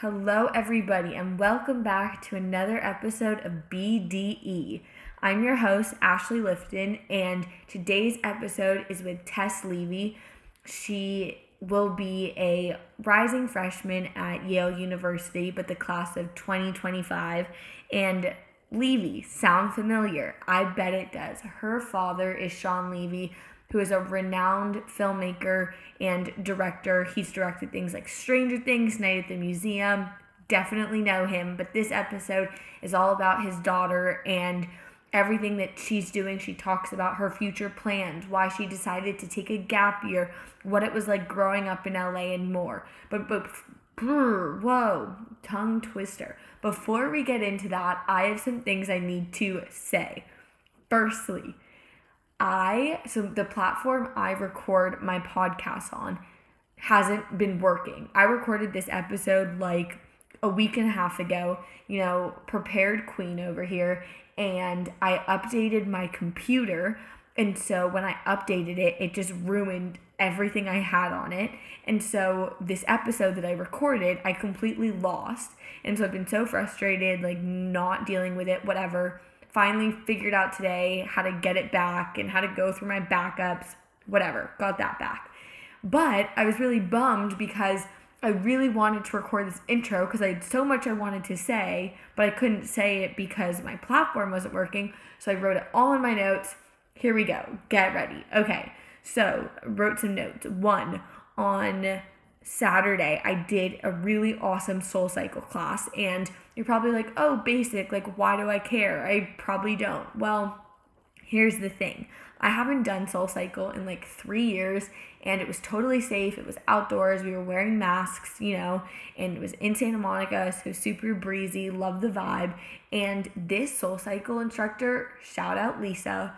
Hello, everybody, and welcome back to another episode of BDE. I'm your host, Ashley Lifton, and today's episode is with Tess Levy. She will be a rising freshman at Yale University, but the class of 2025. And Levy, sound familiar? I bet it does. Her father is Shawn Levy, who is a renowned filmmaker and director. He's directed things like Stranger Things, Night at the Museum. Definitely know him, but this episode is all about his daughter and everything that she's doing. She talks about her future plans, why she decided to take a gap year, what it was like growing up in LA, and more. But, but, brr, whoa, tongue twister. Before we get into that, I have some things I need to say. Firstly, I so the platform I record my podcast on hasn't been working. I recorded this episode like a week and a half ago, you know, prepared queen over here, and I updated my computer. And so when I updated it, it just ruined everything I had on it. And so this episode that I recorded, I completely lost. And so I've been so frustrated, like not dealing with it, whatever finally figured out today how to get it back and how to go through my backups, whatever, got that back. But I was really bummed because I really wanted to record this intro because I had so much I wanted to say, but I couldn't say it because my platform wasn't working. So I wrote it all in my notes. Here we go. Get ready. Okay. So, wrote some notes. One, on Saturday, I did a really awesome soul cycle class. And you're probably like, oh, basic, like, why do I care? I probably don't. Well, here's the thing I haven't done soul cycle in like three years, and it was totally safe. It was outdoors. We were wearing masks, you know, and it was in Santa Monica, so super breezy. Love the vibe. And this soul cycle instructor, shout out Lisa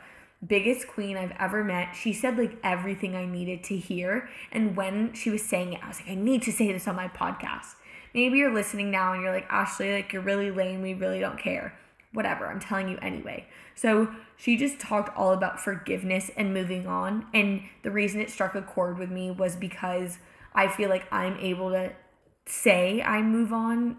biggest queen I've ever met. She said like everything I needed to hear. And when she was saying it, I was like, I need to say this on my podcast. Maybe you're listening now and you're like, Ashley, like you're really lame. We really don't care. Whatever. I'm telling you anyway. So she just talked all about forgiveness and moving on. And the reason it struck a chord with me was because I feel like I'm able to say I move on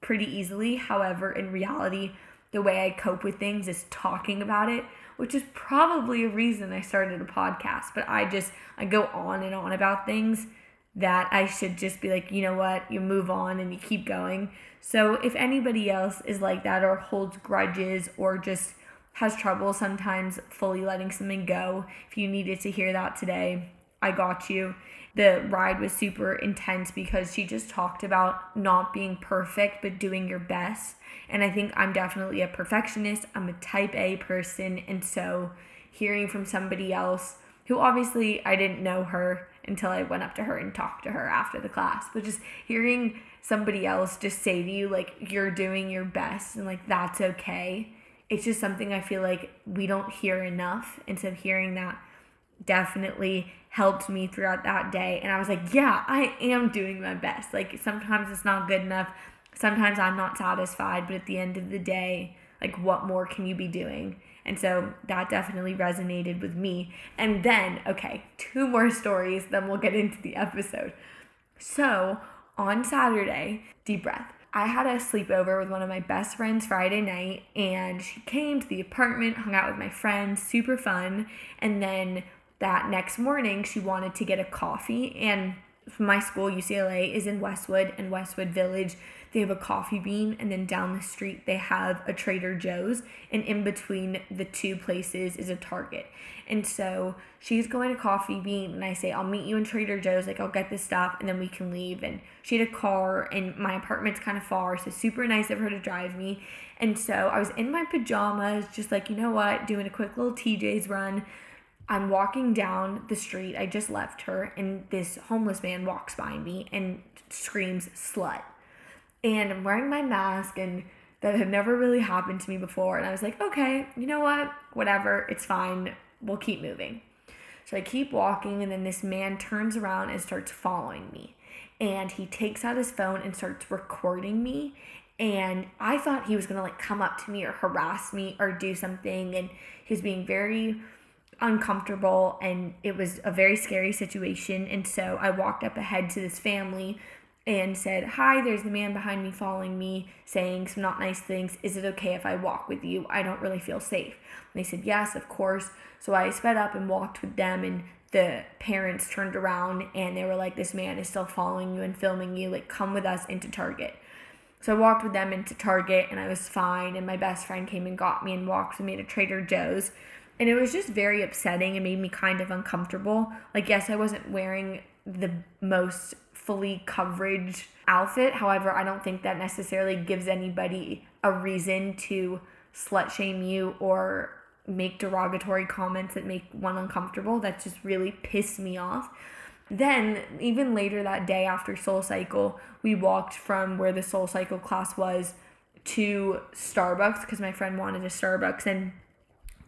pretty easily. However, in reality, the way I cope with things is talking about it which is probably a reason I started a podcast. But I just, I go on and on about things that I should just be like, you know what, you move on and you keep going. So if anybody else is like that or holds grudges or just has trouble sometimes fully letting something go, if you needed to hear that today, I got you. The ride was super intense because she just talked about not being perfect but doing your best and I think I'm definitely a perfectionist. I'm a type A person. And so hearing from somebody else who obviously I didn't know her until I went up to her and talked to her after the class, but just hearing somebody else just say to you, like, you're doing your best and like that's okay. It's just something I feel like we don't hear enough. And so hearing that definitely helped me throughout that day. And I was like, yeah, I am doing my best. Like sometimes it's not good enough sometimes I'm not satisfied, but at the end of the day, like what more can you be doing? And so that definitely resonated with me. And then, okay, two more stories, then we'll get into the episode. So on Saturday, deep breath. I had a sleepover with one of my best friends Friday night, and she came to the apartment, hung out with my friends, super fun. And then that next morning, she wanted to get a coffee. And my school, UCLA, is in Westwood and Westwood Village they have a coffee bean and then down the street they have a Trader Joe's and in between the two places is a Target. And so she's going to Coffee Bean and I say, I'll meet you in Trader Joe's, like I'll get this stuff and then we can leave. And she had a car and my apartment's kind of far, so super nice of her to drive me. And so I was in my pajamas, just like, you know what, doing a quick little TJ's run. I'm walking down the street. I just left her, and this homeless man walks by me and screams, slut and I'm wearing my mask and that had never really happened to me before and I was like, "Okay, you know what? Whatever, it's fine. We'll keep moving." So I keep walking and then this man turns around and starts following me. And he takes out his phone and starts recording me and I thought he was to like come up to me or harass me or do something and he was being very uncomfortable and it was a very scary situation and so I walked up ahead to this family and said, Hi, there's the man behind me following me saying some not nice things. Is it okay if I walk with you? I don't really feel safe. And they said, Yes, of course. So I sped up and walked with them, and the parents turned around and they were like, This man is still following you and filming you. Like, come with us into Target. So I walked with them into Target and I was fine. And my best friend came and got me and walked with me to Trader Joe's. And it was just very upsetting and made me kind of uncomfortable. Like, yes, I wasn't wearing the most fully coverage outfit. However, I don't think that necessarily gives anybody a reason to slut shame you or make derogatory comments that make one uncomfortable. That just really pissed me off. Then, even later that day after Soul Cycle, we walked from where the Soul Cycle class was to Starbucks because my friend wanted a Starbucks and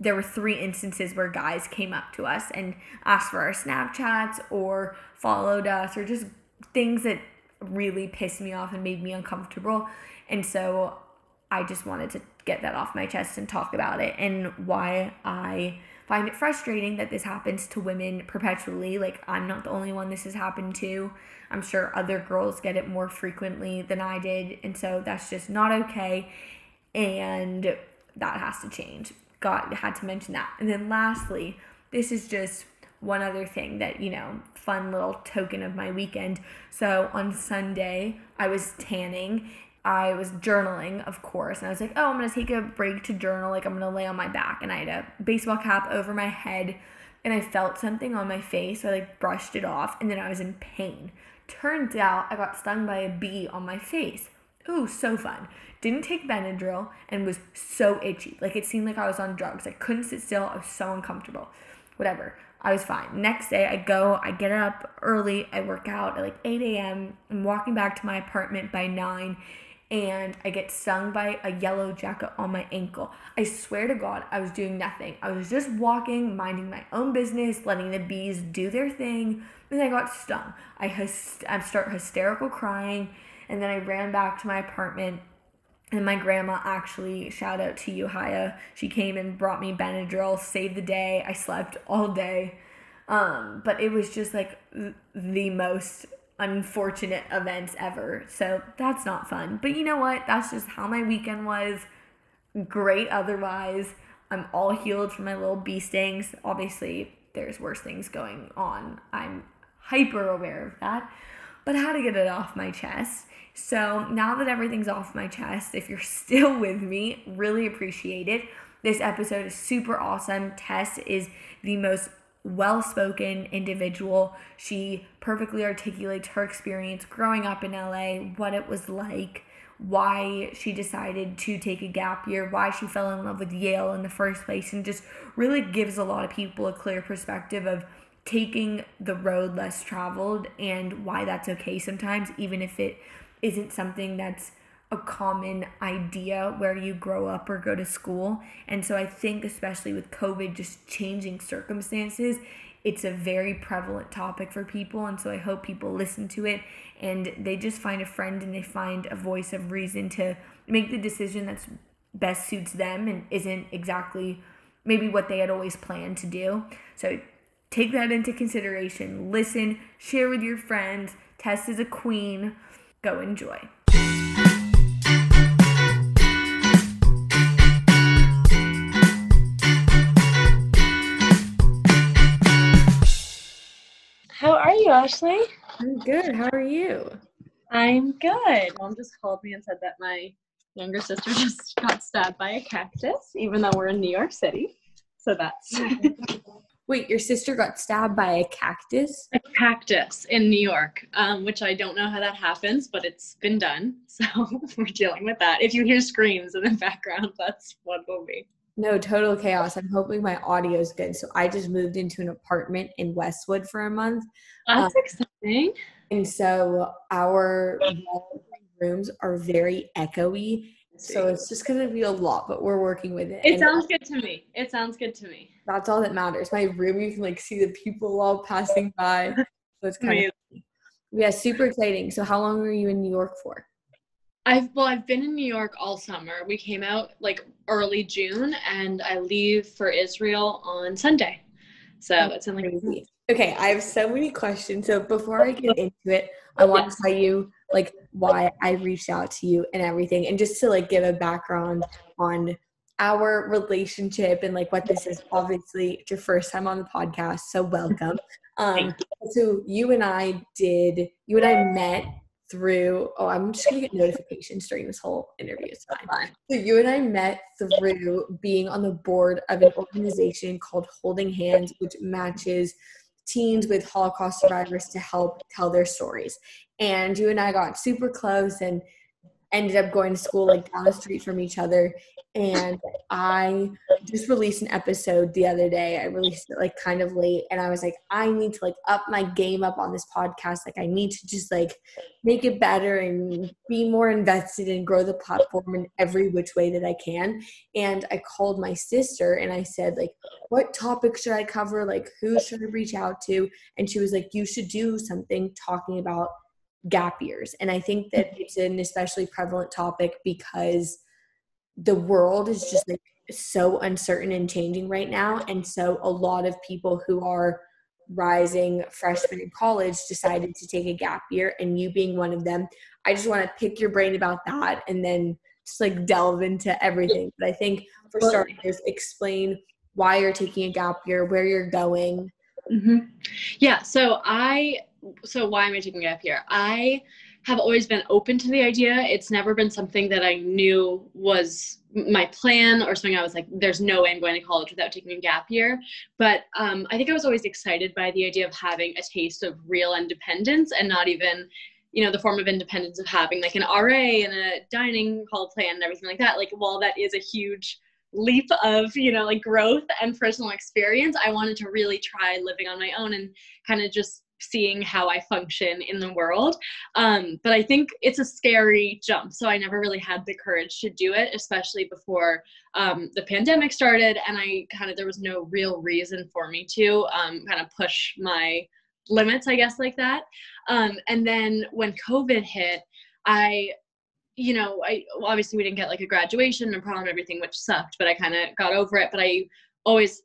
there were three instances where guys came up to us and asked for our Snapchats or followed us or just things that really pissed me off and made me uncomfortable. And so I just wanted to get that off my chest and talk about it and why I find it frustrating that this happens to women perpetually. Like, I'm not the only one this has happened to. I'm sure other girls get it more frequently than I did. And so that's just not okay. And that has to change. Got had to mention that. And then lastly, this is just one other thing that, you know, fun little token of my weekend. So on Sunday, I was tanning. I was journaling, of course, and I was like, oh, I'm gonna take a break to journal. Like, I'm gonna lay on my back. And I had a baseball cap over my head, and I felt something on my face. So I like brushed it off, and then I was in pain. Turns out I got stung by a bee on my face. Ooh, so fun. Didn't take Benadryl and was so itchy. Like, it seemed like I was on drugs. I couldn't sit still. I was so uncomfortable. Whatever. I was fine. Next day, I go, I get up early, I work out at like 8 a.m. I'm walking back to my apartment by 9, and I get stung by a yellow jacket on my ankle. I swear to God, I was doing nothing. I was just walking, minding my own business, letting the bees do their thing, and I got stung. I, hyst- I start hysterical crying, and then I ran back to my apartment and my grandma actually, shout out to you, Haya. She came and brought me Benadryl, saved the day. I slept all day. Um, but it was just like the most unfortunate events ever. So that's not fun. But you know what? That's just how my weekend was. Great otherwise. I'm all healed from my little bee stings. Obviously, there's worse things going on. I'm hyper aware of that. But had to get it off my chest. So now that everything's off my chest, if you're still with me, really appreciate it. This episode is super awesome. Tess is the most well spoken individual. She perfectly articulates her experience growing up in LA, what it was like, why she decided to take a gap year, why she fell in love with Yale in the first place, and just really gives a lot of people a clear perspective of taking the road less traveled and why that's okay sometimes, even if it isn't something that's a common idea where you grow up or go to school. And so I think, especially with COVID just changing circumstances, it's a very prevalent topic for people. And so I hope people listen to it and they just find a friend and they find a voice of reason to make the decision that's best suits them and isn't exactly maybe what they had always planned to do. So take that into consideration. Listen, share with your friends. Tess is a queen. Go enjoy. How are you, Ashley? I'm good. How are you? I'm good. Mom just called me and said that my younger sister just got stabbed by a cactus, even though we're in New York City. So that's Wait, your sister got stabbed by a cactus? A cactus in New York, um, which I don't know how that happens, but it's been done. So we're dealing with that. If you hear screams in the background, that's what will be. No, total chaos. I'm hoping my audio is good. So I just moved into an apartment in Westwood for a month. That's um, exciting. And so our rooms are very echoey so it's just gonna be a lot, but we're working with it. It and sounds good to me. It sounds good to me. That's all that matters. My room, you can like see the people all passing by. So it's kind of yeah, super exciting. So how long were you in New York for? I've well, I've been in New York all summer. We came out like early June, and I leave for Israel on Sunday. So That's it's in like. Okay, I have so many questions. So before I get into it, I want to tell you like why I reached out to you and everything, and just to like give a background on our relationship and like what this is. Obviously, it's your first time on the podcast, so welcome. Um, so you and I did, you and I met through oh i'm just gonna get notifications during this whole interview it's fine. fine so you and i met through being on the board of an organization called holding hands which matches teens with holocaust survivors to help tell their stories. And you and i got super close and ended up going to school like down the street from each other and i just released an episode the other day. I released it like kind of late and i was like i need to like up my game up on this podcast. Like i need to just like make it better and be more invested and grow the platform in every which way that i can. And i called my sister and i said like what topic should i cover? Like who should i reach out to? And she was like you should do something talking about gap years. And I think that it's an especially prevalent topic because the world is just like so uncertain and changing right now. And so a lot of people who are rising freshmen in college decided to take a gap year and you being one of them. I just want to pick your brain about that and then just like delve into everything. But I think for starters, explain why you're taking a gap year, where you're going. Mm-hmm. Yeah. So I so why am I taking a gap year? I have always been open to the idea. It's never been something that I knew was my plan or something I was like, there's no way I'm going to college without taking a gap year. But um, I think I was always excited by the idea of having a taste of real independence and not even, you know, the form of independence of having like an RA and a dining hall plan and everything like that. Like, while that is a huge leap of you know like growth and personal experience i wanted to really try living on my own and kind of just seeing how I function in the world. Um, but I think it's a scary jump. So I never really had the courage to do it, especially before um, the pandemic started. And I kind of, there was no real reason for me to um, kind of push my limits, I guess, like that. Um, and then when COVID hit, I you know, I obviously we didn't get like a graduation and prom and everything, which sucked, but I kind of got over it. But I always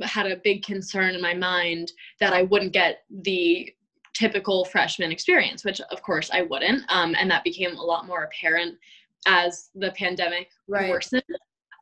had a big concern in my mind that I wouldn't get the typical freshman experience, which of course I wouldn't. Um, and that became a lot more apparent as the pandemic right. worsened.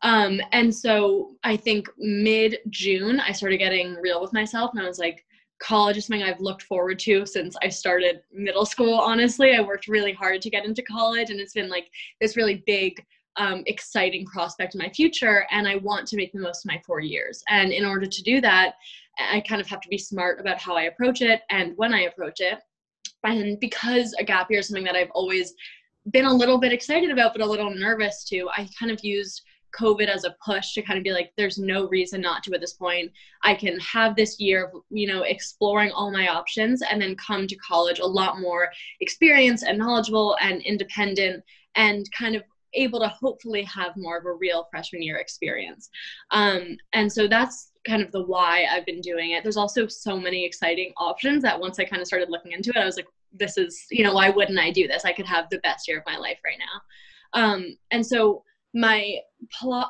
Um, and so I think mid June, I started getting real with myself and I was like, college is something I've looked forward to since I started middle school. Honestly, I worked really hard to get into college and it's been like this really big um, exciting prospect in my future and I want to make the most of my four years. And in order to do that, I kind of have to be smart about how I approach it and when I approach it. And because a gap year is something that I've always been a little bit excited about, but a little nervous to, I kind of used COVID as a push to kind of be like, there's no reason not to at this point. I can have this year of, you know, exploring all my options and then come to college a lot more experienced and knowledgeable and independent and kind of able to hopefully have more of a real freshman year experience. Um, and so that's kind of the why I've been doing it. There's also so many exciting options that once I kind of started looking into it, I was like, this is, you know, why wouldn't I do this? I could have the best year of my life right now. Um, and so my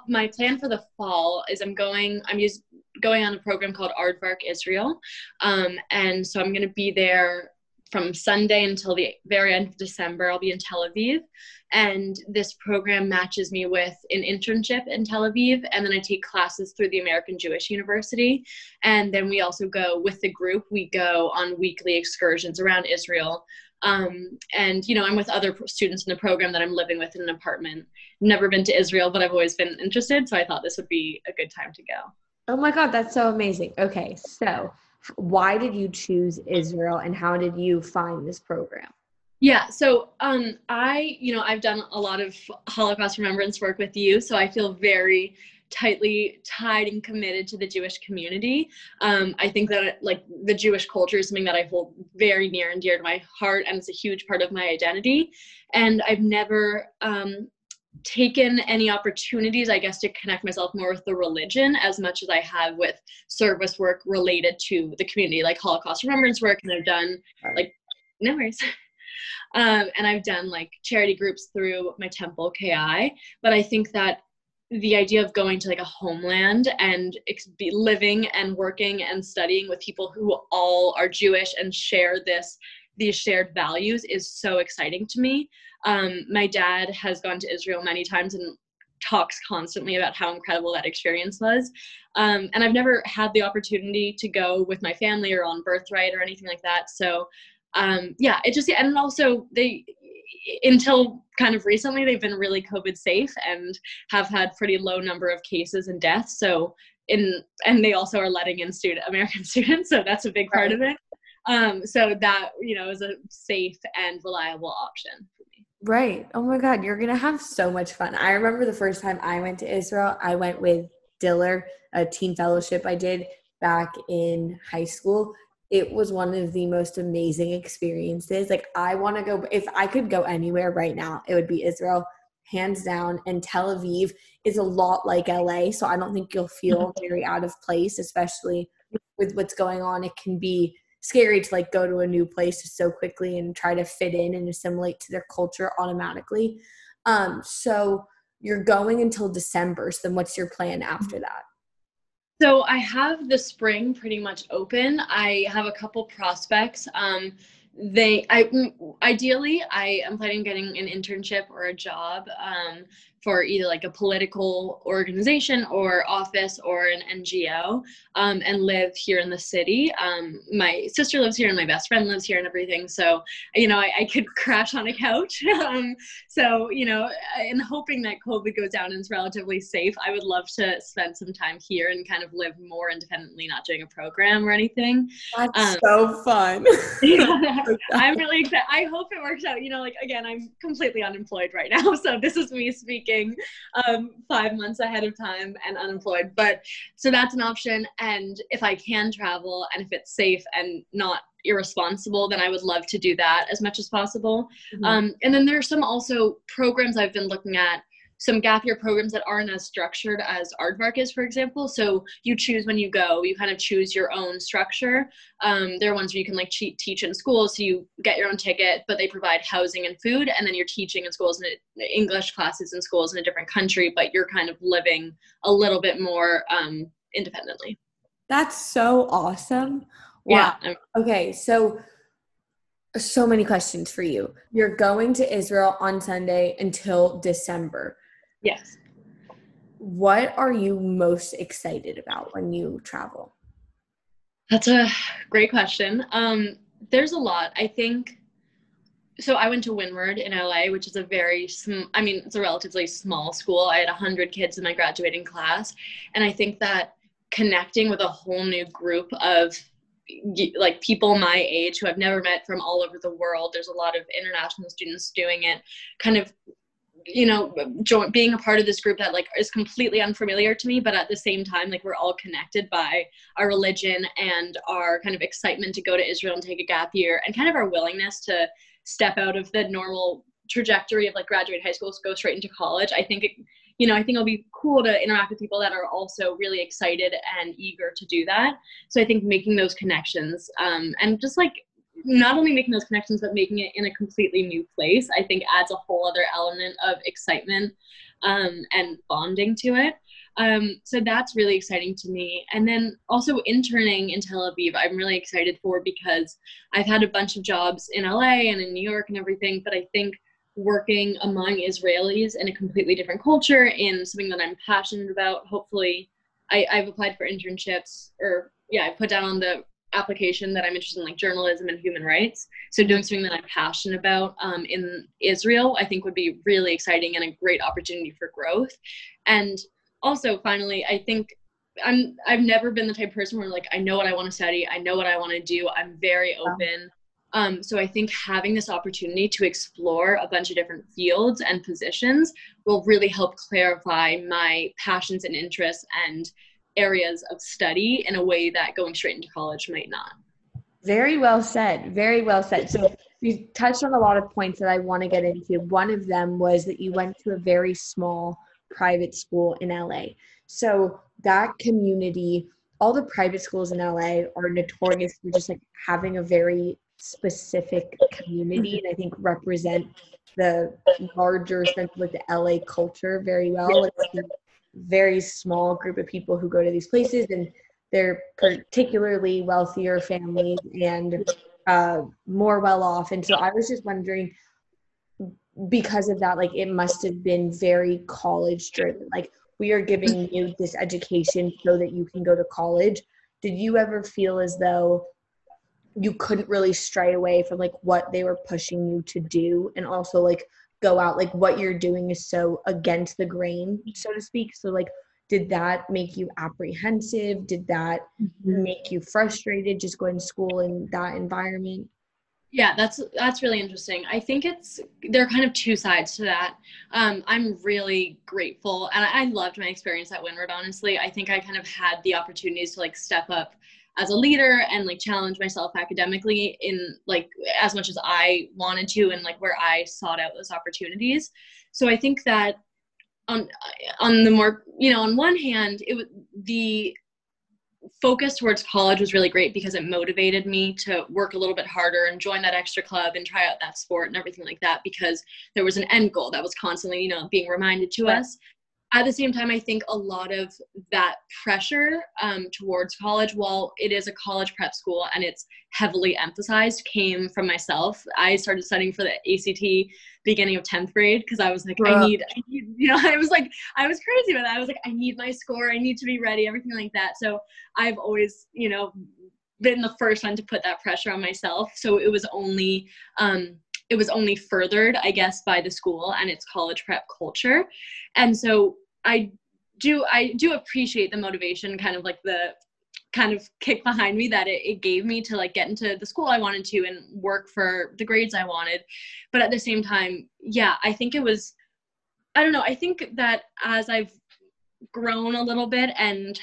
my plan for the fall is I'm going, I'm used, going on a program called Aardvark Israel. Um, and so I'm going to be there from Sunday until the very end of December. I'll be in Tel Aviv. And this program matches me with an internship in Tel Aviv and then I take classes through the American Jewish University. And then we also go with the group we go on weekly excursions around Israel. Um, and you know I'm with other students in the program that I'm living with in an apartment. Never been to Israel but I've always been interested so I thought this would be a good time to go. Oh my god that's so amazing. Okay so why did you choose Israel and how did you find this program yeah, so um, I, you know, I've done a lot of Holocaust remembrance work with you, so I feel very tightly tied and committed to the Jewish community. Um, I think that like the Jewish culture is something that I hold very near and dear to my heart, and it's a huge part of my identity. And I've never um, taken any opportunities, I guess, to connect myself more with the religion as much as I have with service work related to the community, like Holocaust remembrance work, and I've done like no worries. Um, and I've done like charity groups through my temple, KI. But I think that the idea of going to like a homeland and ex- be living and working and studying with people who all are Jewish and share this these shared values is so exciting to me. Um, my dad has gone to Israel many times and talks constantly about how incredible that experience was. Um, and I've never had the opportunity to go with my family or on birthright or anything like that. So um, yeah, it just and also they until kind of recently they've been really COVID safe and have had pretty low number of cases and deaths. So in and they also are letting in student American students, so that's a big part right. of it. Um, so that you know is a safe and reliable option. Right. Oh my God, you're gonna have so much fun. I remember the first time I went to Israel, I went with Diller, a teen fellowship I did back in high school. It was one of the most amazing experiences. Like I want to go if I could go anywhere right now, it would be Israel, hands down. And Tel Aviv is a lot like LA, so I don't think you'll feel very out of place, especially with what's going on. It can be scary to like go to a new place so quickly and try to fit in and assimilate to their culture automatically. Um, so you're going until December. So then what's your plan after mm-hmm. that? So I have the spring pretty much open. I have a couple prospects. Um, they i ideally i am planning on getting an internship or a job um, for either like a political organization or office or an ngo um, and live here in the city um, my sister lives here and my best friend lives here and everything so you know i, I could crash on a couch um, so you know in hoping that covid goes down and is relatively safe i would love to spend some time here and kind of live more independently not doing a program or anything that's um, so fun yeah, I'm really excited. I hope it works out. You know, like again, I'm completely unemployed right now, so this is me speaking um, five months ahead of time and unemployed. But so that's an option. And if I can travel and if it's safe and not irresponsible, then I would love to do that as much as possible. Mm-hmm. Um, and then there's some also programs I've been looking at some gap year programs that aren't as structured as Aardvark is, for example. So you choose when you go, you kind of choose your own structure. Um, there are ones where you can like cheat, teach in school, so you get your own ticket, but they provide housing and food, and then you're teaching in schools and English classes in schools in a different country, but you're kind of living a little bit more um, independently. That's so awesome. Wow. Yeah. Okay, so so many questions for you. You're going to Israel on Sunday until December. Yes. What are you most excited about when you travel? That's a great question. Um, there's a lot. I think so I went to Windward in LA, which is a very, sm- I mean, it's a relatively small school. I had 100 kids in my graduating class. And I think that connecting with a whole new group of like people my age who I've never met from all over the world, there's a lot of international students doing it, kind of you know join, being a part of this group that like is completely unfamiliar to me but at the same time like we're all connected by our religion and our kind of excitement to go to israel and take a gap year and kind of our willingness to step out of the normal trajectory of like graduate high school go straight into college. I think it, you know i think it'll be cool to interact with people that are also really excited and eager to do that. So i think making those connections um, and just like not only making those connections but making it in a completely new place i think adds a whole other element of excitement um, and bonding to it. Um, so that's really exciting to me. And then also interning in tel aviv i'm really excited for because i've had a bunch of jobs in la and in new york and everything but i think working among israelis in a completely different culture in something that i'm passionate about hopefully I, i've applied for internships or yeah i put down on the application that I'm interested in, like journalism and human rights. So doing something that I'm passionate about um, in Israel, I think would be really exciting and a great opportunity for growth. And also, finally, I think I'm I've never been the type of person where like I know what I want to study, I know what I want to do. I'm very open. Um, so I think having this opportunity to explore a bunch of different fields and positions will really help clarify my passions and interests and areas of study in a way that going straight into college might not. Very well said. Very well said. So you touched on a lot of points that I want to get into. One of them was that you went to a very small private school in LA. So that community, all the private schools in LA are notorious for just like having a very specific community and I think represent the larger sense of like the LA culture very well. It's very small group of people who go to these places and they're particularly wealthier families and uh, more well off. And so I was just wondering, because of that, like it must have been very college driven. Like we are giving you this education so that you can go to college. Did you ever feel as though you couldn't really stray away from like what they were pushing you to do and also like go out like what you're doing is so against the grain so to speak. So like did that make you apprehensive? Did that mm-hmm. make you frustrated just going to school in that environment? Yeah that's that's really interesting. I think it's there are kind of two sides to that. Um, i'm really grateful and I, I loved my experience at windward honestly. I think i kind of had the opportunities to like step up as a leader and like challenge myself academically in like as much as I wanted to and like where I sought out those opportunities. So I think that on on the more you know on one hand it was the focus towards college was really great because it motivated me to work a little bit harder and join that extra club and try out that sport and everything like that because there was an end goal that was constantly you know being reminded to us at the same time, I think a lot of that pressure um, towards college, while it is a college prep school and it's heavily emphasized, came from myself. I started studying for the ACT beginning of 10th grade because I was like, I need, I need, you know, I was like, I was crazy with that. I was like, I need my score, I need to be ready, everything like that. So I've always, you know, been the first one to put that pressure on myself. So it was only, um, it was only furthered, I guess, by the school and its college prep culture. And so I do I do appreciate the motivation, kind of like the kind of kick behind me that it, it gave me to like get into the school I wanted to and work for the grades I wanted. But at the same time, yeah, I think it was I don't know, I think that as I've grown a little bit and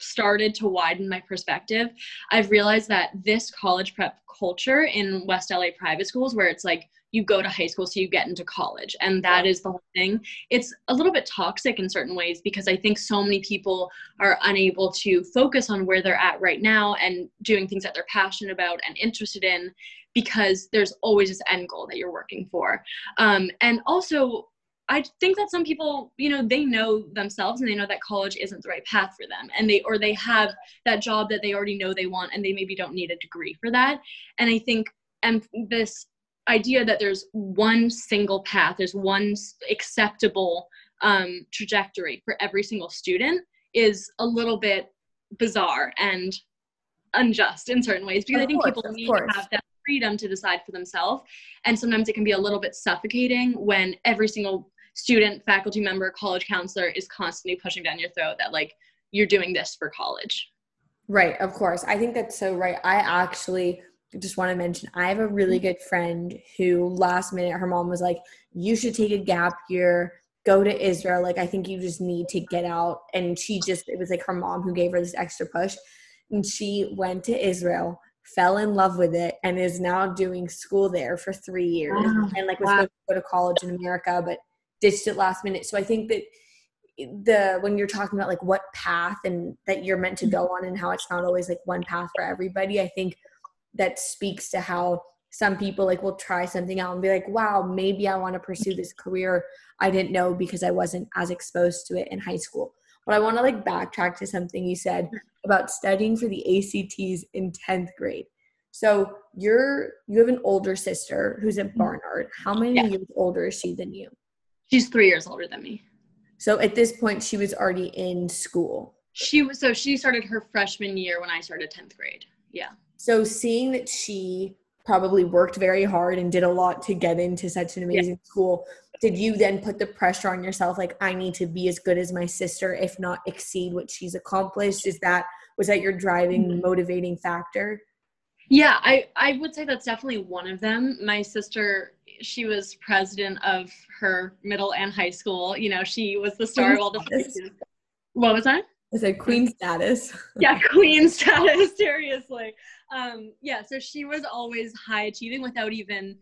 started to widen my perspective, I've realized that this college prep culture in West LA private schools, where it's like you go to high school so you get into college, and that is the whole thing, it's a little bit toxic in certain ways because I think so many people are unable to focus on where they're at right now and doing things that they're passionate about and interested in because there's always this end goal that you're working for. Um, and also, I think that some people, you know, they know themselves and they know that college isn't the right path for them. And they, or they have that job that they already know they want and they maybe don't need a degree for that. And I think, and this idea that there's one single path, there's one acceptable um, trajectory for every single student is a little bit bizarre and unjust in certain ways because of I think course, people need to have that freedom to decide for themselves. And sometimes it can be a little bit suffocating when every single student, faculty member, college counselor is constantly pushing down your throat that like you're doing this for college. Right, of course. I think that's so right. I actually just want to mention I have a really mm-hmm. good friend who last minute her mom was like, You should take a gap year, go to Israel. Like, I think you just need to get out. And she just, it was like her mom who gave her this extra push. And she went to Israel, fell in love with it, and is now doing school there for three years. Wow. And like was wow. going to go to college in America, but ditched it last minute. So I think that the when you're talking about like what path and that you're meant to go on and how it's not always like one path for everybody, I think that speaks to how some people like will try something out and be like, wow, maybe I want to pursue this career I didn't know because I wasn't as exposed to it in high school. But I want to like backtrack to something you said about studying for the ACTs in 10th grade. So you're you have an older sister who's at mm-hmm. Barnard. How many yeah. years older is she than you? She's three years older than me. So at this point, she was already in school. She was so she started her freshman year when I started tenth grade. Yeah. So seeing that she probably worked very hard and did a lot to get into such an amazing yeah. school, did you then put the pressure on yourself like I need to be as good as my sister, if not exceed what she's accomplished? Is that was that your driving mm-hmm. motivating factor? Yeah, I, I would say that's definitely one of them. My sister, she was president of her middle and high school. You know, she was the star of all the places. What was that? I said queen status. yeah, queen status, seriously. Um, yeah, so she was always high achieving without even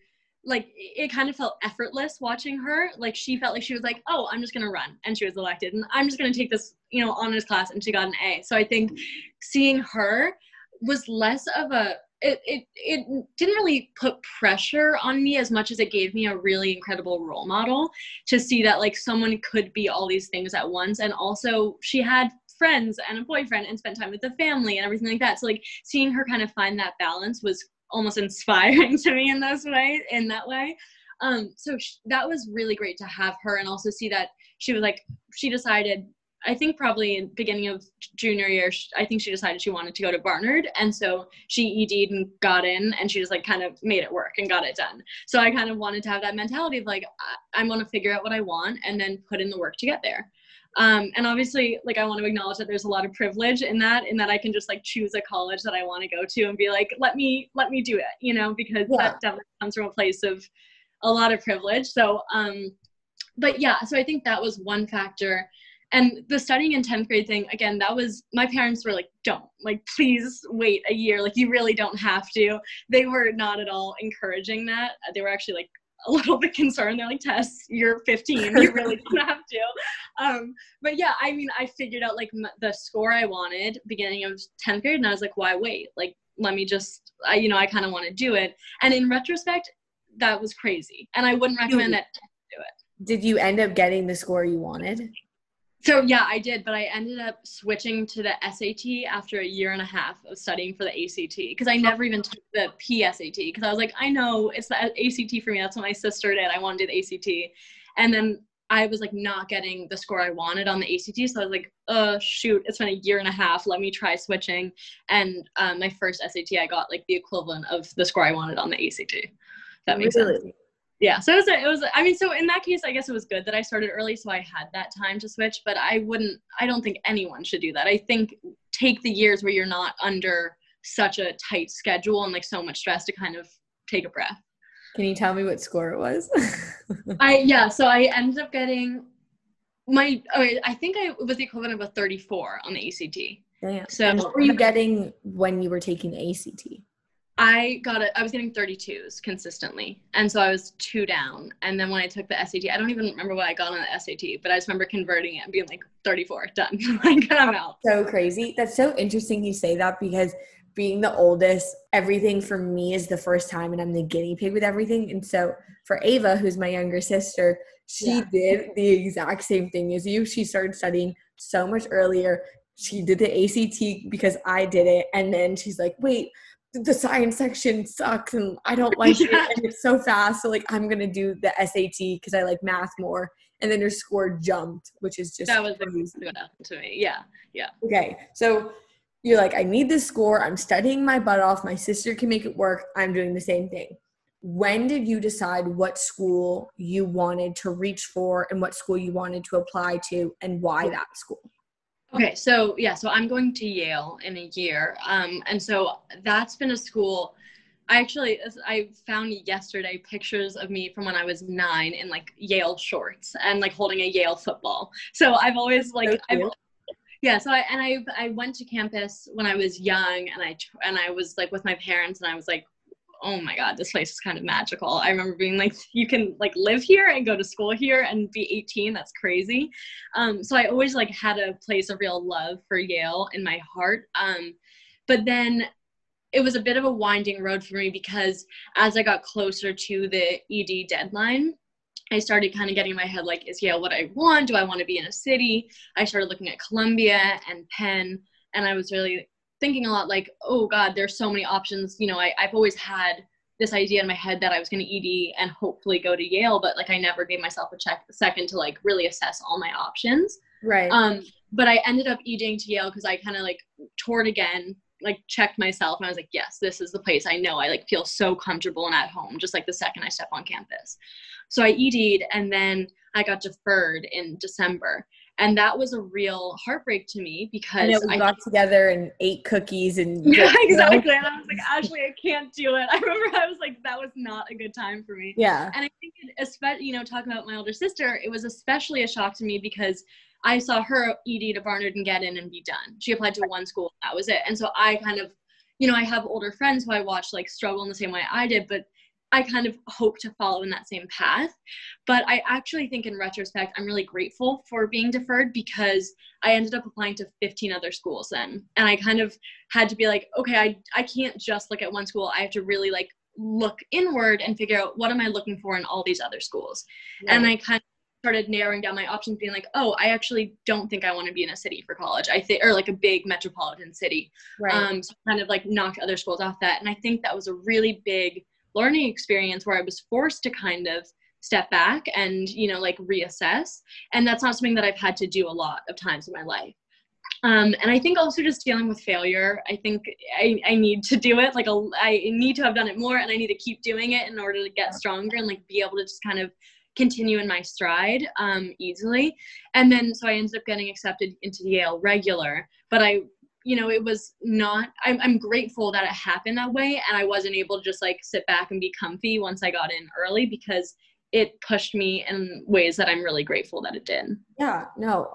like it kind of felt effortless watching her. Like she felt like she was like, oh, I'm just gonna run, and she was elected, and I'm just gonna take this, you know, honors class, and she got an A. So I think seeing her was less of a it, it it didn't really put pressure on me as much as it gave me a really incredible role model to see that like someone could be all these things at once. And also she had friends and a boyfriend and spent time with the family and everything like that. So like seeing her kind of find that balance was almost inspiring to me in those way in that way. Um so that was really great to have her and also see that she was like she decided I think probably in beginning of junior year, I think she decided she wanted to go to Barnard, and so she ED'd and got in, and she just like kind of made it work and got it done. So I kind of wanted to have that mentality of like I- I'm going to figure out what I want and then put in the work to get there. Um, and obviously, like I want to acknowledge that there's a lot of privilege in that, in that I can just like choose a college that I want to go to and be like, let me let me do it, you know, because Yeah. that definitely comes from a place of a lot of privilege. So, um, but yeah, so I think that was one factor and the studying in 10th grade thing again that was my parents were like don't like please wait a year. Like you really don't have to. They were not at all encouraging that. They were actually like a little bit concerned. They're like tess you're 15 you really don't have to. Um but yeah i mean i figured out like m- the score i wanted beginning of 10th grade and i was like why wait? Like let me just I, you know i kind of want to do it. And in retrospect that was crazy. And i wouldn't recommend that Did you end up getting the score you wanted? So yeah, I did, but I ended up switching to the SAT after a year and a half of studying for the ACT because I never even took the PSAT because I was like, I know it's the ACT for me. That's what my sister did. I want to do the ACT, and then I was like not getting the score I wanted on the ACT, so I was like, oh shoot, it's been a year and a half. Let me try switching. And um, my first SAT, I got like the equivalent of the score I wanted on the ACT. That makes sense yeah so it was a, it was i mean so in that case i guess it was good that i started early so i had that time to switch but i wouldn't i don't think anyone should do that i think take the years where you're not under such a tight schedule and like so much stress to kind of take a breath Can you tell me what score it was? i yeah so i ended up getting my oh, i think i it was the equivalent of a 34 on the act Damn. So- what were you getting when you were taking the ACT? I got it. I was getting 32s consistently. And so I was two down. And then when I took the SAT, I don't even remember what I got on the SAT, but I just remember converting it and being like 34, done. like I'm out. So crazy. That's so interesting you say that because being the oldest, everything for me is the first time and I'm the guinea pig with everything. And so for Ava, who's my younger sister, she Yeah. did the exact same thing as you. She started studying so much earlier. She did the ACT because I did it. And then she's like, wait, the science section sucks and I don't like Yeah. it and it's so fast. So like I'm gonna do the SAT because I like math more. And then your score jumped, which is just That was crazy. what happened to me. Yeah. Yeah. Okay, so you're like, I need this score. I'm studying my butt off. My sister can make it work. I'm doing the same thing. When did you decide what school you wanted to reach for and what school you wanted to apply to and why that school? Okay, so yeah, so I'm going to Yale in a year, um, and so that's been a school. I actually I found yesterday pictures of me from when I was nine in like Yale shorts and like holding a Yale football. So I've always like I've, yeah. So I and I I went to campus when I was young, and I and I was like with my parents, and I was like, oh my god, this place is kind of magical. I remember being like, you can like live here and go to school here and be 18. That's crazy. Um, so I always like had a place of real love for Yale in my heart. Um, but then it was a bit of a winding road for me because as I got closer to the ED deadline, I started kind of getting in my head like, is Yale what I want? Do I want to be in a city? I started looking at Columbia and Penn, and I was really thinking a lot like, oh God, there's so many options. You know, I, I've always had this idea in my head that I was going to ED and hopefully go to Yale, but like I never gave myself a check a second to like really assess all my options. Right. Um, but I ended up EDing to Yale because I kind of like toured again, like checked myself, and I was like, yes, this is the place I know. I like feel so comfortable and at home just like the second I step on campus. So I ED'd, and then I got deferred in December, and that was a real heartbreak to me because know we I got together and ate cookies and yeah, exactly. And I was like, Ashley, I can't do it. I remember I was like, that was not a good time for me. Yeah. And I think, it, especially, you know, talking about my older sister, it was especially a shock to me because I saw her ED to Barnard and get in and be done. She applied to one school, that was it. And so I kind of, you know, I have older friends who I watch like struggle in the same way I did, but I kind of hope to follow in that same path. But I actually think in retrospect, I'm really grateful for being deferred because I ended up applying to 15 other schools then. And I kind of had to be like, okay, I, I can't just look at one school. I have to really like look inward and figure out what am I looking for in all these other schools. And I kind of started narrowing down my options, being like, oh, I actually don't think I want to be in a city for college. I think, or like a big metropolitan city. Right. Um, so kind of like knocked other schools off that. And I think that was a really big learning experience where I was forced to kind of step back and, you know, like reassess. And that's not something that I've had to do a lot of times in my life. Um, and I think also just dealing with failure. I think I, I need to do it. Like I need to have done it more, and I need to keep doing it in order to get stronger and like be able to just kind of continue in my stride um, easily. And then so I ended up getting accepted into Yale regular, but I you know it was not I'm, I'm grateful that it happened that way and i wasn't able to just like sit back and be comfy once i got in early because it pushed me in ways that i'm really grateful that it did yeah no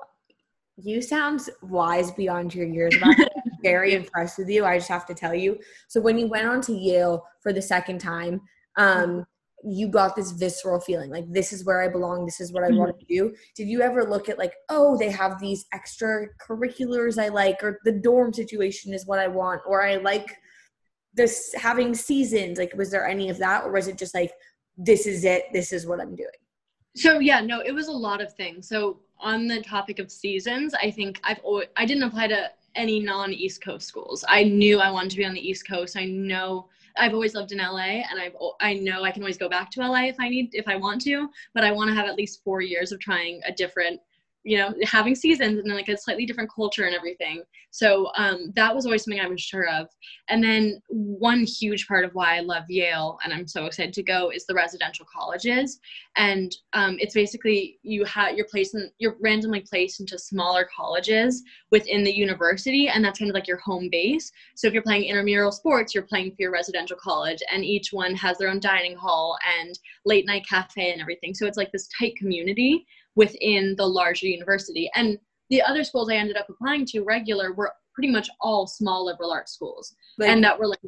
you sound wise beyond your years. I'm very impressed with you. I just have to tell you. So when you went on to Yale for the second time, um, you got this visceral feeling like this is where I belong. This is what I mm-hmm. want to do. Did you ever look at like, oh, they have these extra curriculars I like, or the dorm situation is what I want, or I like this having seasons? Like, was there any of that, or was it just like, this is it, this is what I'm doing? So yeah, no, it was a lot of things. So on the topic of seasons, I think I've always, I didn't apply to any non East Coast schools. I knew I wanted to be on the East Coast. I know I've always lived in LA, and I've I know I can always go back to LA if I need if I want to. But I want to have at least four years of trying a different you know having seasons and then like a slightly different culture and everything. So um, that was always something i was sure of. And then one huge part of why i love yale and i'm so excited to go is the residential colleges. And um, it's basically you have you're placed in you're randomly placed into smaller colleges within the university and that's kind of like your home base. So if you're playing intramural sports you're playing for your residential college and each one has their own dining hall and late night cafe and everything. So it's like this tight community within the larger university. And the other schools I ended up applying to regular were pretty much all small liberal arts schools, like, and that were like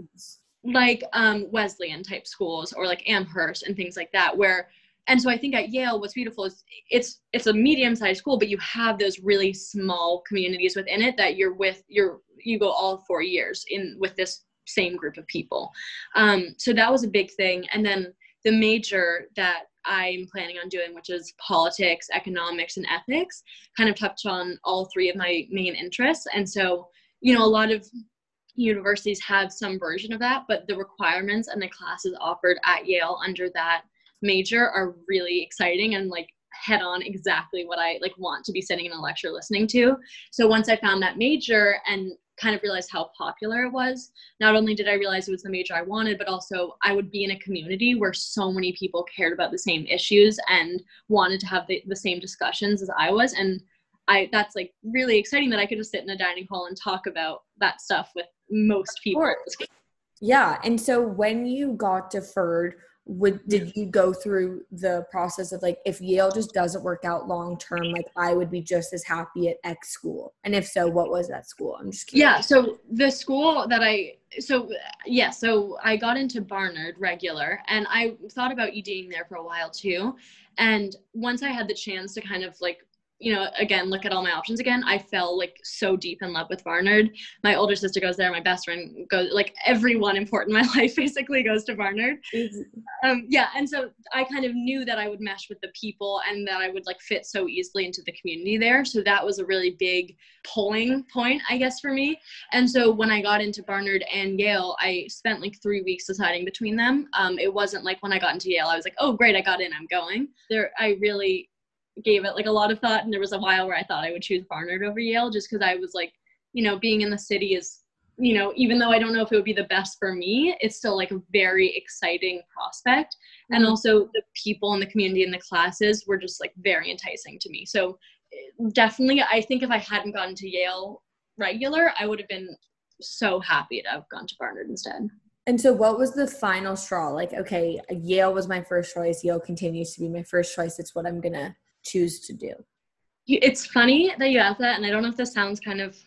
like um, Wesleyan type schools or like Amherst and things like that, where and so I think at Yale, what's beautiful is it's it's a medium sized school, but you have those really small communities within it that you're with. You're you go all four years in with this same group of people. Um, so that was a big thing, and then the major that I'm planning on doing, which is politics, economics, and ethics, kind of touch on all three of my main interests. And so, you know, a lot of universities have some version of that, but the requirements and the classes offered at Yale under that major are really exciting and like head on exactly what I like want to be sitting in a lecture listening to. So once I found that major and kind of realized how popular it was. Not only did I realize it was the major I wanted, but also I would be in a community where so many people cared about the same issues and wanted to have the, the same discussions as I was. And I that's like really exciting that I could just sit in a dining hall and talk about that stuff with most people. Yeah. And so when you got deferred, would did you go through the process of like if Yale just doesn't work out long term, like I would be just as happy at X school? And if so, what was that school? I'm just curious. Yeah, so the school that I so yeah, so I got into Barnard regular and I thought about EDing there for a while too. And once I had the chance to kind of like you know, again, look at all my options again. I fell like so deep in love with Barnard. My older sister goes there. My best friend goes, like everyone important in my life basically goes to Barnard. Um, yeah. And so I kind of knew that I would mesh with the people and that I would like fit so easily into the community there. So that was a really big pulling point, I guess, for me. And so when I got into Barnard and Yale, I spent like three weeks deciding between them. Um, it wasn't like when I got into Yale, I was like, oh, great, I got in, I'm going. There, I really gave it like a lot of thought and there was a while where I thought I would choose Barnard over Yale just because I was like, you know, being in the city is, you know, even though I don't know if it would be the best for me, it's still like a very exciting prospect. Mm-hmm. And also the people in the community and the classes were just like very enticing to me. So definitely I think if I hadn't gone to Yale regular, I would have been so happy to have gone to Barnard instead. And so, what was the final straw? Like, okay, Yale was my first choice. Yale continues to be my first choice. It's what I'm gonna choose to do? It's funny that you ask that, and I don't know if this sounds kind of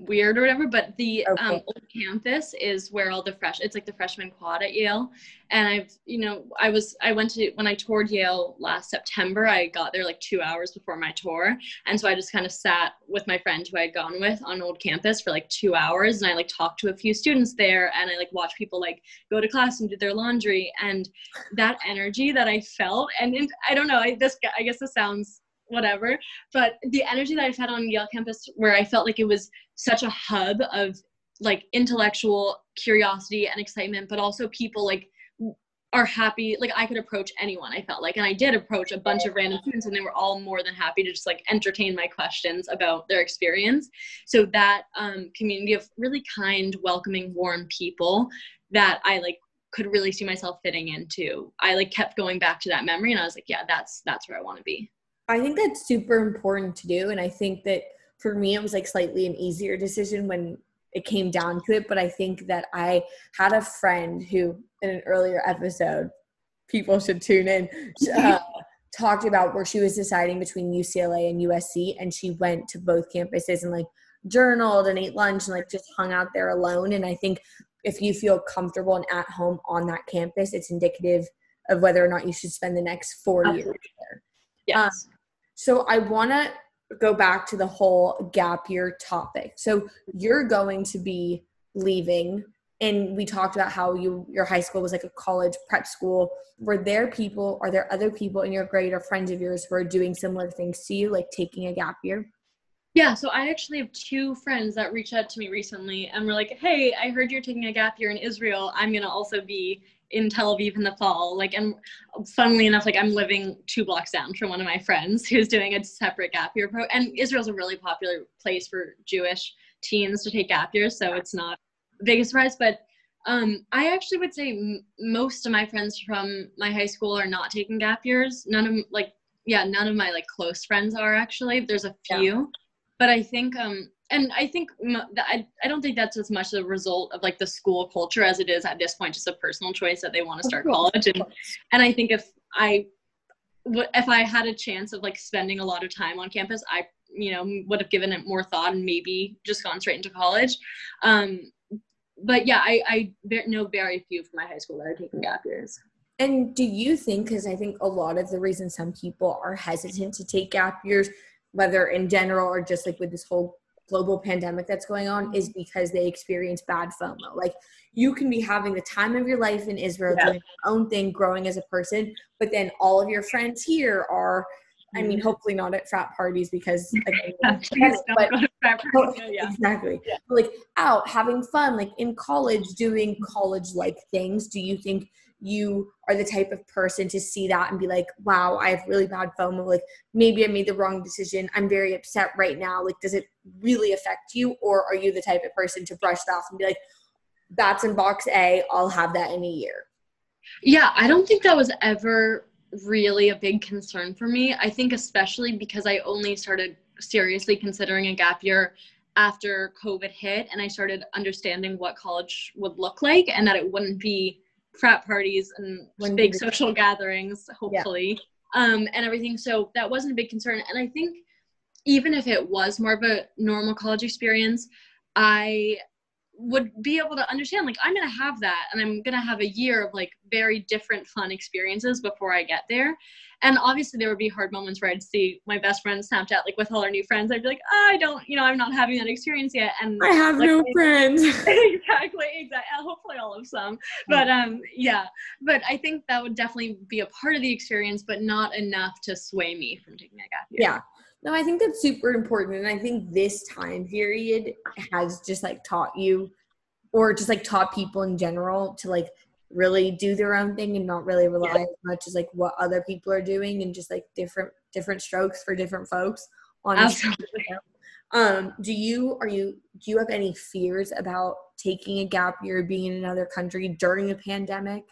weird or whatever, but the Okay. um, old campus is where all the fresh. It's like the freshman quad at Yale, and I've you know I was I went to when I toured Yale last September. I got there like two hours before my tour, and so I just kind of sat with my friend who I had gone with on old campus for like two hours, and I like talked to a few students there, and I like watched people like go to class and do their laundry, and that energy that I felt, and in, I don't know, I this I guess this sounds whatever. But the energy that I had on yale campus where i felt like it was such a hub of like intellectual curiosity and excitement but also people like are happy like i could approach anyone i felt like. And i did approach a bunch of random students and they were all more than happy to just like entertain my questions about their experience. So that um, community of really kind welcoming warm people that i like could really see myself fitting into i like kept going back to that memory and i was like yeah that's that's where i want to be I think that's super important to do. And I think that for me, it was like slightly an easier decision when it came down to it. But I think that I had a friend who, in an earlier episode, people should tune in, uh, talked about where she was deciding between UCLA and USC. And she went to both campuses and like journaled and ate lunch and like just hung out there alone. And I think if you feel comfortable and at home on that campus, it's indicative of whether or not you should spend the next four Absolutely. years there. yes So I want to go back to the whole gap year topic. So you're going to be leaving and we talked about how you your high school was like a college prep school. Were there people are there other people in your grade or friends of yours who are doing similar things to you like taking a gap year? Yeah, so I actually have two friends that reached out to me recently and were like, "Hey, I heard you're taking a gap year in Israel. I'm gonna also be in Tel Aviv in the fall." Like, and funnily enough, like I'm living two blocks down from one of my friends who's doing a separate gap year pro. And Israel's a really popular place for Jewish teens to take gap years, so it's not a big surprise. But um, I actually would say m- most of my friends from my high school are not taking gap years. None of like, yeah, none of my like close friends are actually. There's a Yeah. But I think um and I think I, I don't think that's as much a result of like the school culture as it is at this point just a personal choice that they want to start college. And and I think if I if I had a chance of like spending a lot of time on campus I you know would have given it more thought and maybe just gone straight into college. Um but yeah I I know very few from my high school that are taking gap years. And do you think, because I think a lot of the reason some people are hesitant to take gap years, whether in general or just like with this whole global pandemic that's going on, is mm-hmm. because they experience bad FOMO. Like you can be having the time of your life in Israel, Yeah. doing your own thing, growing as a person, but then all of your friends here are, I mean, mm-hmm. hopefully not at frat parties because, again, but go to prep Oh, yeah exactly. Yeah. But, like out having fun, like in college, doing college like things. Do you think you are the type of person to see that and be like, wow, I have really bad FOMO. Like maybe I made the wrong decision. I'm very upset right now. Like, does it really affect you? Or are you the type of person to brush that off and be like, that's in box A, I'll have that in a year? Yeah, I don't think that was ever really a big concern for me. I think especially because I only started seriously considering a gap year after COVID hit and I started understanding what college would look like and that it wouldn't be frat parties and Wouldn't big social gatherings, hopefully, um, and everything. So that wasn't a big concern. And I think even if it was more of a normal college experience, I would be able to understand like i'm gonna have that and i'm gonna have a year of like very different fun experiences before i get there and obviously there would be hard moments where i'd see my best friend snapchat like with all our new friends i'd be like i don't you know i'm not having that experience yet and I have Like, no friends. exactly exactly hopefully all of some but um yeah but i think that would definitely be a part of the experience but not enough to sway me from taking a gap year Yeah. No, I think that's super important. And I think this time period has just like taught you or just like taught people in general to like really do their own thing and not really rely Yeah. as much as like what other people are doing and just like different different strokes for different folks absolutely. um do you are you do you have any fears about taking a gap year being in another country during a pandemic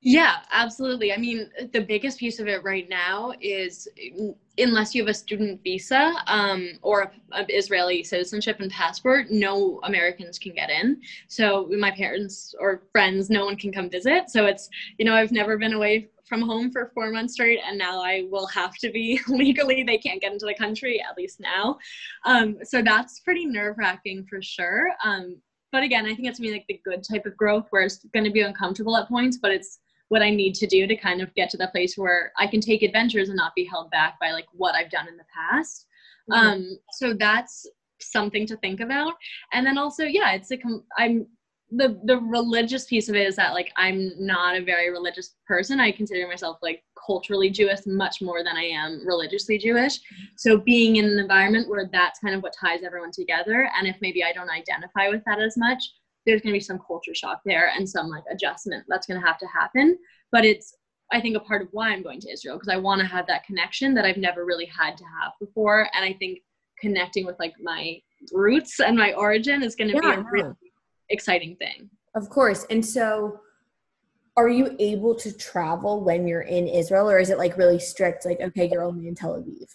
Yeah, absolutely. I mean, the biggest piece of it right now is mm, unless you have a student visa um, or a, a Israeli citizenship and passport, no Americans can get in. So my parents or friends, no one can come visit. So it's you know I've never been away from home for four months straight, and now I will have to be legally. They can't get into the country at least now. Um, so that's pretty nerve wracking for sure. Um, but again, I think it's gonna be like the good type of growth where it's going to be uncomfortable at points, but it's what I need to do to kind of get to the place where I can take adventures and not be held back by like what I've done in the past. Mm-hmm. Um, so that's something to think about. And then also, yeah, it's a com- I'm the the religious piece of it is that like I'm not a very religious person. I consider myself like culturally Jewish much more than I am religiously Jewish. So being in an environment where that's kind of what ties everyone together, and if maybe I don't identify with that as much, there's going to be some culture shock there and some like adjustment that's going to have to happen. But it's I think a part of why I'm going to Israel because I want to have that connection that I've never really had to have before, and I think connecting with like my roots and my origin is going to yeah, be a really exciting thing. Of course. And so are you able to travel when you're in Israel or is it like really strict like okay you're only in Tel Aviv?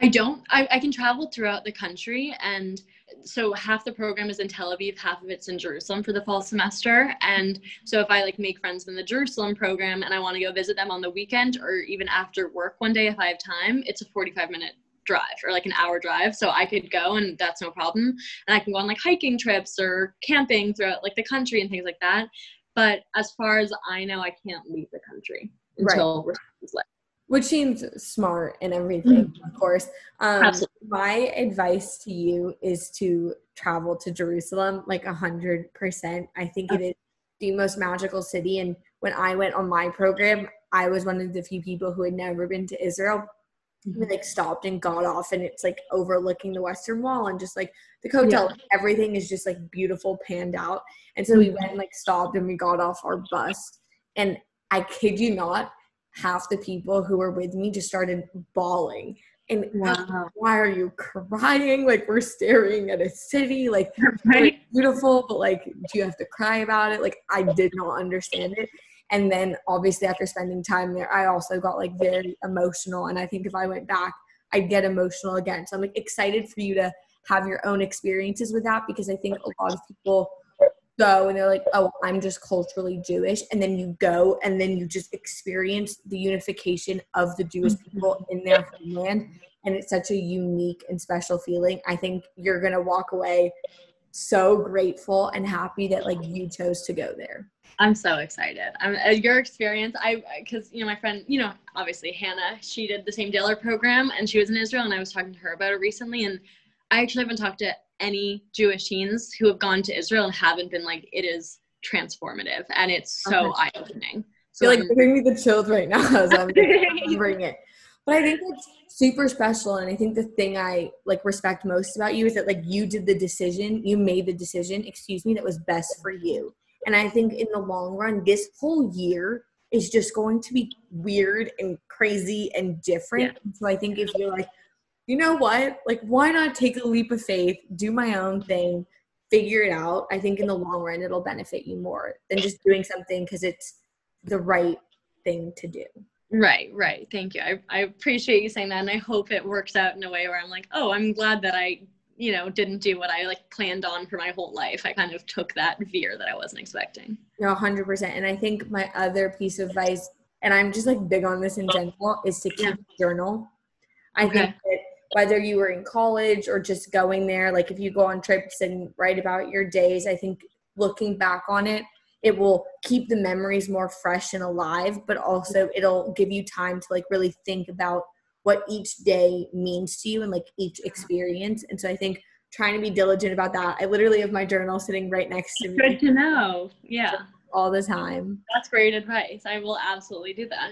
I don't I, I can travel throughout the country and so half the program is in Tel Aviv, half of it's in Jerusalem for the fall semester. And so if I like make friends in the Jerusalem program and I want to go visit them on the weekend or even after work one day if I have time, it's a 45 minute drive or like an hour drive. So I could go and that's no problem. And I can go on like hiking trips or camping throughout like the country and things like that. But as far as I know, I can't leave the country until right. Which seems smart and everything, mm-hmm. of course. Um, Absolutely. My advice to you is to travel to Jerusalem like a hundred percent. I think it is the most magical city. And when I went on my program, I was one of the few people who had never been to Israel we like stopped and got off and it's like overlooking the western wall and just like the hotel yeah. everything is just like beautiful panned out and so we mm-hmm. went and like stopped and we got off our bus and i kid you not half the people who were with me just started bawling. And wow. why are you crying? Like we're staring at a city. Like right. beautiful but like do you have to cry about it? Like i did not understand it. And then obviously after spending time there i also got like very emotional. And i think if i went back i'd get emotional again. So i'm like excited for you to have your own experiences with that because i think a lot of people go and they're like oh i'm just culturally jewish and then you go and then you just experience the unification of the jewish mm-hmm. people in their homeland and it's such a unique and special feeling i think you're going to walk away so grateful and happy that like you chose to go there I'm so excited. I'm uh, your experience. I because you know my friend, you know, obviously Hannah, she did the same Daler program and she was in Israel, and I was talking to her about it recently. And I actually haven't talked to any Jewish teens who have gone to Israel and haven't been like, it is transformative and it's so eye opening. So You're like bring me the chills right now as I'm bring it. But I think that's super special, and I think the thing I like respect most about you is that like you did the decision, you made the decision, excuse me, that was best for you and I think in the long run, this whole year is just going to be weird and crazy and different. Yeah. So I think if you're like, you know what, like, why not take a leap of faith, do my own thing, figure it out? I think in the long run, it'll benefit you more than just doing something because it's the right thing to do. Right, right. Thank you. I, I appreciate you saying that. And I hope it works out in a way where I'm like, oh, I'm glad that I you know didn't do what i like planned on for my whole life i kind of took that veer that i wasn't expecting no 100% and i think my other piece of advice and i'm just like big on this in general is to keep yeah. journal i okay. think that whether you were in college or just going there like if you go on trips and write about your days i think looking back on it it will keep the memories more fresh and alive but also it'll give you time to like really think about what each day means to you and like each experience. And so I think trying to be diligent about that. I literally have my journal sitting right next to me. Good to know. Yeah. All the time. That's great advice. I will absolutely do that.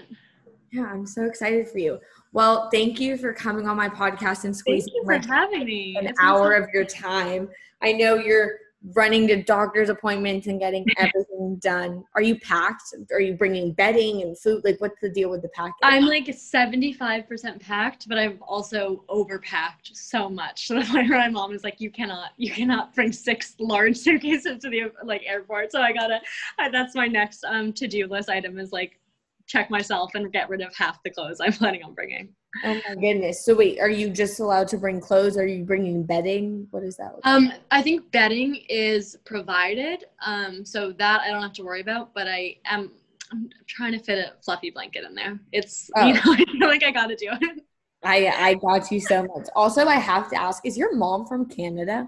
Yeah, I'm so excited for you. Well, thank you for coming on my podcast and squeezing thank you for having me. an it's hour awesome. of your time. I know you're running to doctor's appointments and getting everything done. Are you packed? Are you bringing bedding and food? Like, what's the deal with the packing? I'm like 75% packed, but I've also overpacked so much. So my mom is like, you cannot, you cannot bring six large suitcases to the like airport. So I gotta, I, that's my next um to-do list item is like check myself and get rid of half the clothes I'm planning on bringing. Oh my goodness. So wait, are you just allowed to bring clothes? Are you bringing bedding? What is that? Like? Um, I think bedding is provided. Um, so that I don't have to worry about, but I am I'm trying to fit a fluffy blanket in there. It's oh. you know I feel like I got to do it. I I got you so much. Also, I have to ask: Is your mom from Canada?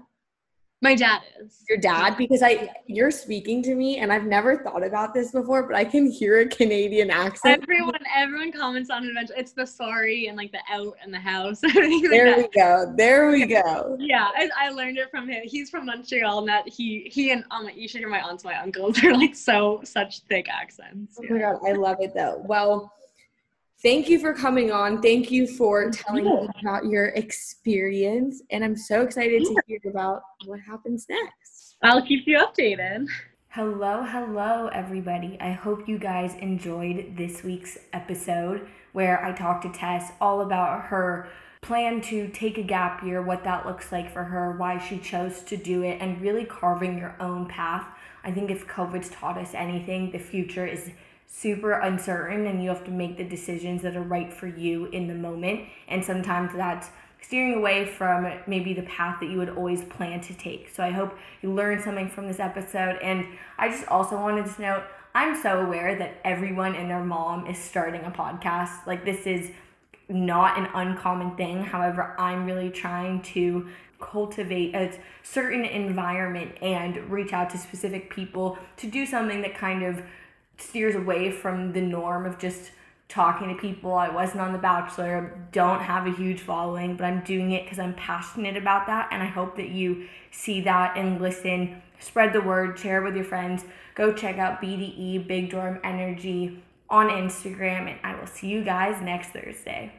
My dad is. Your dad? Because I you're speaking to me and I've never thought about this before, but I can hear a Canadian accent. Everyone everyone comments on it eventually. It's the sorry and like the out and the house. there we go. There we go. Yeah, I, I, learned it from him. He's from Montreal and that he he and um you should hear my aunts, my uncles. They're like so such thick accents. Oh my god, I love it though. Well, thank you for coming on. Thank you for telling me about your experience. And I'm so excited to hear about what happens next. I'll keep you updated. Hello, hello, everybody. I hope you guys enjoyed this week's episode where I talked to Tess all about her plan to take a gap year, what that looks like for her, why she chose to do it, and really carving your own path. I think if COVID's taught us anything, the future is super uncertain and you have to make the decisions that are right for you in the moment. And sometimes that's steering away from maybe the path that you would always plan to take. So I hope you learned something from this episode. And I just also wanted to note I'm so aware that everyone and their mom is starting a podcast. Like, this is not an uncommon thing. However, I'm really trying to cultivate a certain environment and reach out to specific people to do something that kind of steers away from the norm of just talking to people. I wasn't on The Bachelor, don't have a huge following, but I'm doing it because I'm passionate about that. And I hope that you see that and listen, spread the word, share it with your friends. Go check out BDE, Big Dorm Energy on Instagram, and I will see you guys next Thursday.